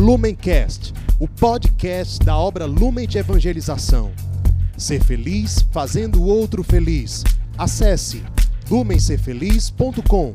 Lumencast, o podcast da obra Lumen de Evangelização. Ser feliz fazendo o outro feliz. Acesse lumencerfeliz.com.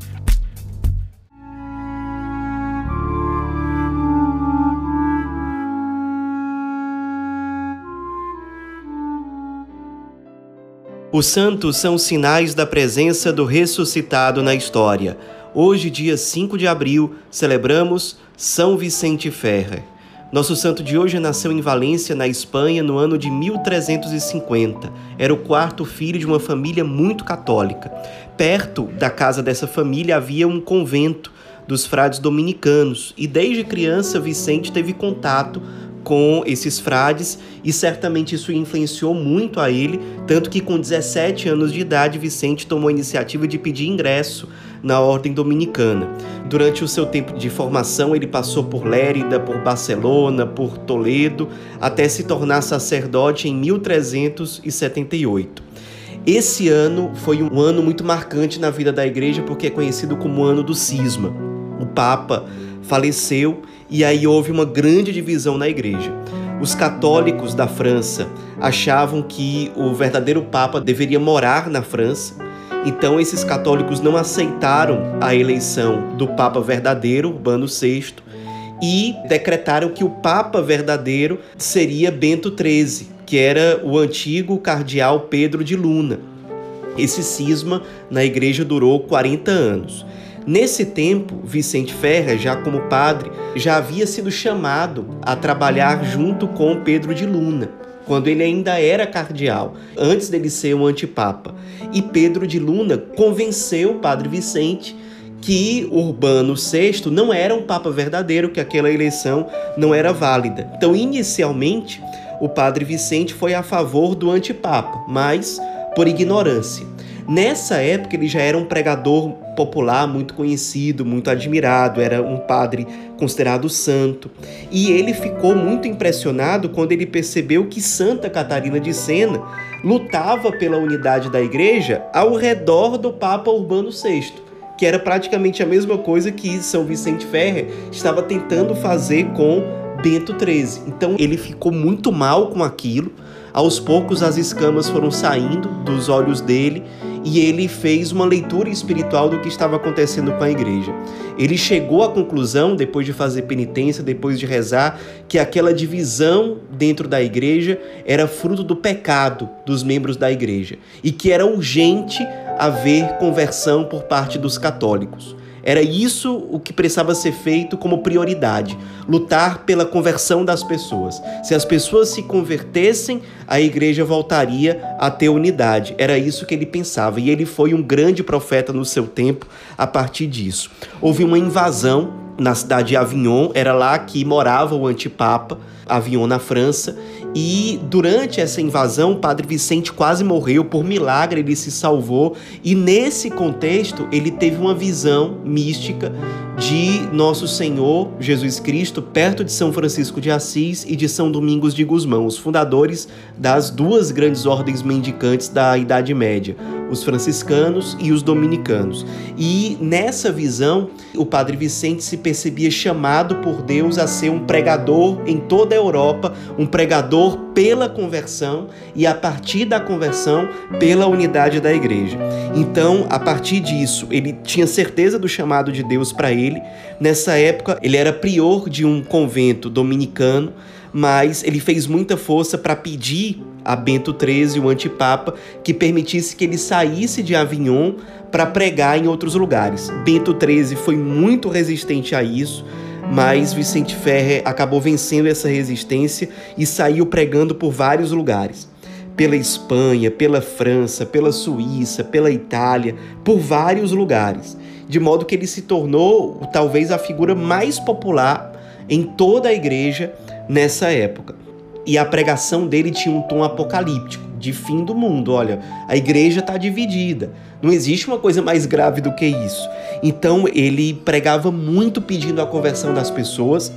Os santos são sinais da presença do ressuscitado na história. Hoje, dia 5 de abril, celebramos São Vicente Ferrer. Nosso santo de hoje nasceu em Valência, na Espanha, no ano de 1350. Era o quarto filho de uma família muito católica. Perto da casa dessa família havia um convento dos frades dominicanos e desde criança Vicente teve contato com esses frades e certamente isso influenciou muito a ele, tanto que com 17 anos de idade Vicente tomou a iniciativa de pedir ingresso na ordem dominicana. Durante o seu tempo de formação, ele passou por Lérida, por Barcelona, por Toledo, até se tornar sacerdote em 1378. Esse ano foi um ano muito marcante na vida da igreja porque é conhecido como ano do cisma. O Papa faleceu e aí houve uma grande divisão na igreja. Os católicos da França achavam que o verdadeiro Papa deveria morar na França, então esses católicos não aceitaram a eleição do Papa verdadeiro, Urbano VI, e decretaram que o Papa verdadeiro seria Bento XIII, que era o antigo cardeal Pedro de Luna. Esse cisma na igreja durou 40 anos. Nesse tempo, Vicente Ferrer, já como padre, já havia sido chamado a trabalhar junto com Pedro de Luna, quando ele ainda era cardeal, antes dele ser um antipapa. E Pedro de Luna convenceu o padre Vicente que Urbano VI não era um papa verdadeiro, que aquela eleição não era válida. Então, inicialmente, o padre Vicente foi a favor do antipapa, mas por ignorância. Nessa época ele já era um pregador popular muito conhecido, muito admirado, era um padre considerado santo. E ele ficou muito impressionado quando ele percebeu que Santa Catarina de Sena lutava pela unidade da igreja ao redor do Papa Urbano VI, que era praticamente a mesma coisa que São Vicente Ferrer estava tentando fazer com Bento XIII. Então ele ficou muito mal com aquilo. Aos poucos as escamas foram saindo dos olhos dele e ele fez uma leitura espiritual do que estava acontecendo com a igreja. Ele chegou à conclusão, depois de fazer penitência, depois de rezar, que aquela divisão dentro da igreja era fruto do pecado dos membros da igreja e que era urgente haver conversão por parte dos católicos. Era isso o que precisava ser feito como prioridade: lutar pela conversão das pessoas. Se as pessoas se convertessem, a igreja voltaria a ter unidade. Era isso que ele pensava. E ele foi um grande profeta no seu tempo a partir disso. Houve uma invasão na cidade de Avignon, era lá que morava o antipapa, Avignon na França, e durante essa invasão, o Padre Vicente quase morreu, por milagre ele se salvou, e nesse contexto ele teve uma visão mística de Nosso Senhor Jesus Cristo perto de São Francisco de Assis e de São Domingos de Gusmão, os fundadores das duas grandes ordens mendicantes da Idade Média, os franciscanos e os dominicanos. E nessa visão, o Padre Vicente se percebia chamado por Deus a ser um pregador em toda a Europa, um pregador pela conversão e a partir da conversão pela unidade da igreja. Então, a partir disso, ele tinha certeza do chamado de Deus para ele. Nessa época, ele era prior de um convento dominicano, mas ele fez muita força para pedir a Bento XIII, o antipapa, que permitisse que ele saísse de Avignon para pregar em outros lugares. Bento XIII foi muito resistente a isso, mas Vicente Ferrer acabou vencendo essa resistência e saiu pregando por vários lugares. Pela Espanha, pela França, pela Suíça, pela Itália, por vários lugares. De modo que ele se tornou talvez a figura mais popular em toda a igreja nessa época e a pregação dele tinha um tom apocalíptico, de fim do mundo. Olha, a igreja está dividida. Não existe uma coisa mais grave do que isso. Então ele pregava muito pedindo a conversão das pessoas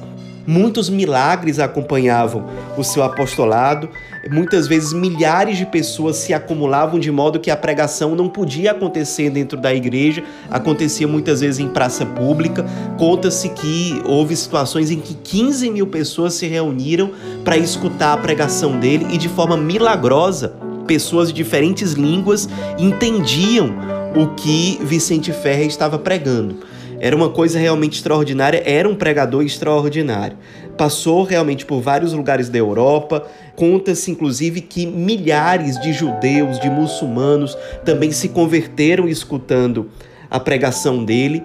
Muitos milagres acompanhavam o seu apostolado. Muitas vezes milhares de pessoas se acumulavam de modo que a pregação não podia acontecer dentro da igreja, acontecia muitas vezes em praça pública. Conta-se que houve situações em que 15 mil pessoas se reuniram para escutar a pregação dele e de forma milagrosa, pessoas de diferentes línguas entendiam o que Vicente Ferrer estava pregando. Era uma coisa realmente extraordinária, era um pregador extraordinário. Passou realmente por vários lugares da Europa. Conta-se, inclusive, que milhares de judeus, de muçulmanos, também se converteram escutando a pregação dele.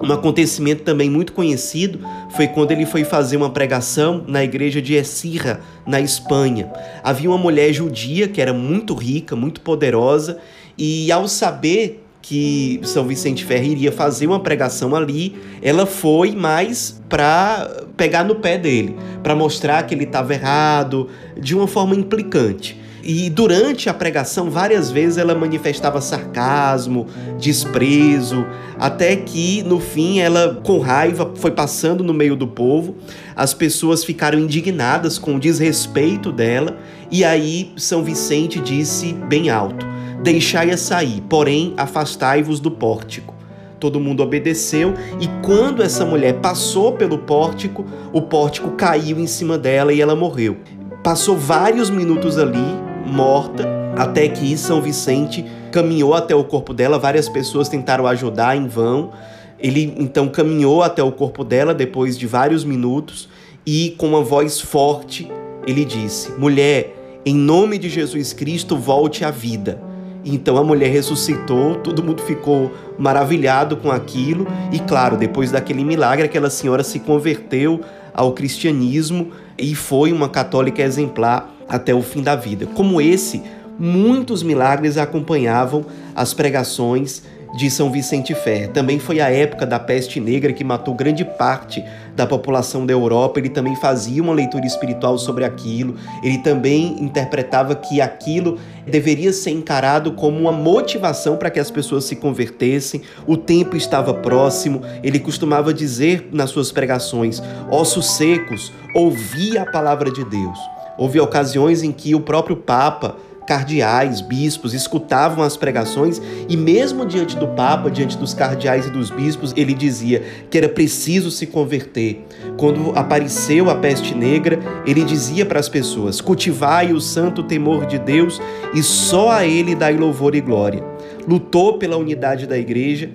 Um acontecimento também muito conhecido foi quando ele foi fazer uma pregação na igreja de Esirra, na Espanha. Havia uma mulher judia que era muito rica, muito poderosa, e ao saber que São Vicente Ferre iria fazer uma pregação ali, ela foi mais para pegar no pé dele, para mostrar que ele estava errado, de uma forma implicante. E durante a pregação, várias vezes ela manifestava sarcasmo, desprezo, até que no fim ela, com raiva, foi passando no meio do povo. As pessoas ficaram indignadas com o desrespeito dela, e aí São Vicente disse bem alto: Deixai-a sair, porém afastai-vos do pórtico. Todo mundo obedeceu, e quando essa mulher passou pelo pórtico, o pórtico caiu em cima dela e ela morreu. Passou vários minutos ali, morta, até que São Vicente caminhou até o corpo dela. Várias pessoas tentaram ajudar em vão. Ele então caminhou até o corpo dela depois de vários minutos e, com uma voz forte, ele disse: Mulher, em nome de Jesus Cristo, volte à vida. Então a mulher ressuscitou, todo mundo ficou maravilhado com aquilo, e claro, depois daquele milagre, aquela senhora se converteu ao cristianismo e foi uma católica exemplar até o fim da vida. Como esse, muitos milagres acompanhavam as pregações de São Vicente Ferre. Também foi a época da peste negra que matou grande parte da população da Europa. Ele também fazia uma leitura espiritual sobre aquilo. Ele também interpretava que aquilo deveria ser encarado como uma motivação para que as pessoas se convertessem. O tempo estava próximo. Ele costumava dizer nas suas pregações: ossos secos, ouvi a palavra de Deus. Houve ocasiões em que o próprio Papa cardeais, bispos, escutavam as pregações e, mesmo diante do Papa, diante dos cardeais e dos bispos, ele dizia que era preciso se converter. Quando apareceu a peste negra, ele dizia para as pessoas: cultivai o santo temor de Deus e só a ele dai louvor e glória. Lutou pela unidade da igreja,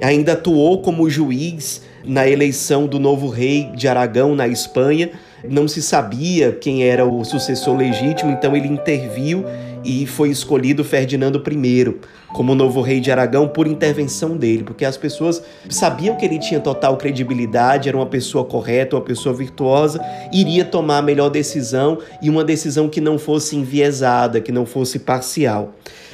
ainda atuou como juiz na eleição do novo rei de Aragão na Espanha. Não se sabia quem era o sucessor legítimo, então ele interviu e foi escolhido Ferdinando I como novo rei de Aragão por intervenção dele, porque as pessoas sabiam que ele tinha total credibilidade, era uma pessoa correta, uma pessoa virtuosa, iria tomar a melhor decisão e uma decisão que não fosse enviesada, que não fosse parcial.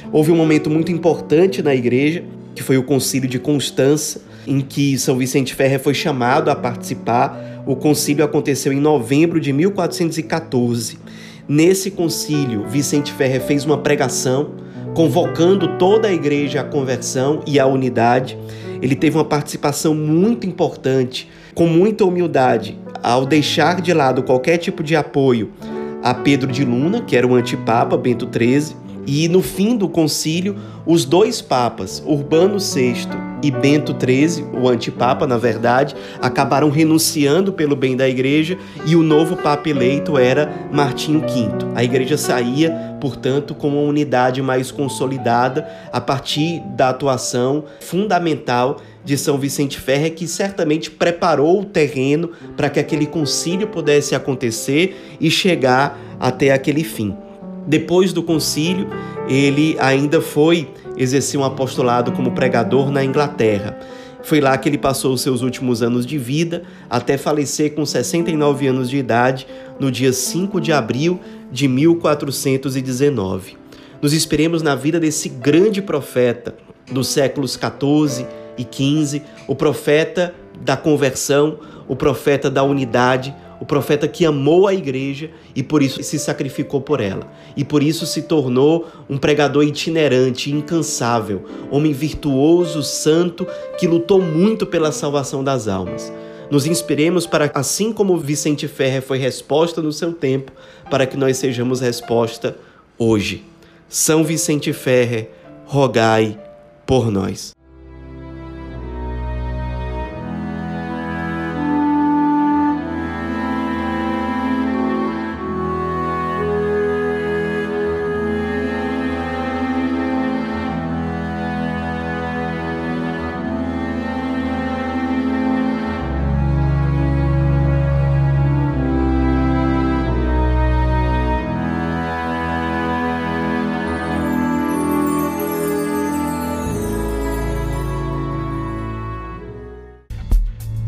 Houve um momento muito importante na igreja, que foi o Concílio de Constança, em que São Vicente Ferrer foi chamado a participar. O concílio aconteceu em novembro de 1414 Nesse concílio, Vicente Ferrer fez uma pregação convocando toda a igreja à conversão e à unidade. Ele teve uma participação muito importante, com muita humildade, ao deixar de lado qualquer tipo de apoio a Pedro de Luna, que era o antipapa Bento XIII, e no fim do concílio, os dois papas, Urbano VI e Bento XIII, o antipapa, na verdade, acabaram renunciando pelo bem da igreja e o novo papa eleito era Martinho V. A igreja saía, portanto, com uma unidade mais consolidada a partir da atuação fundamental de São Vicente Ferre, que certamente preparou o terreno para que aquele concílio pudesse acontecer e chegar até aquele fim. Depois do concílio, ele ainda foi exercer um apostolado como pregador na Inglaterra. Foi lá que ele passou os seus últimos anos de vida, até falecer com 69 anos de idade, no dia 5 de abril de 1419. Nos esperemos na vida desse grande profeta dos séculos 14 e 15, o profeta da conversão, o profeta da unidade, o profeta que amou a igreja e por isso se sacrificou por ela. E por isso se tornou um pregador itinerante, incansável, homem virtuoso, santo, que lutou muito pela salvação das almas. Nos inspiremos para, assim como Vicente Ferrer foi resposta no seu tempo, para que nós sejamos resposta hoje. São Vicente Ferrer, rogai por nós.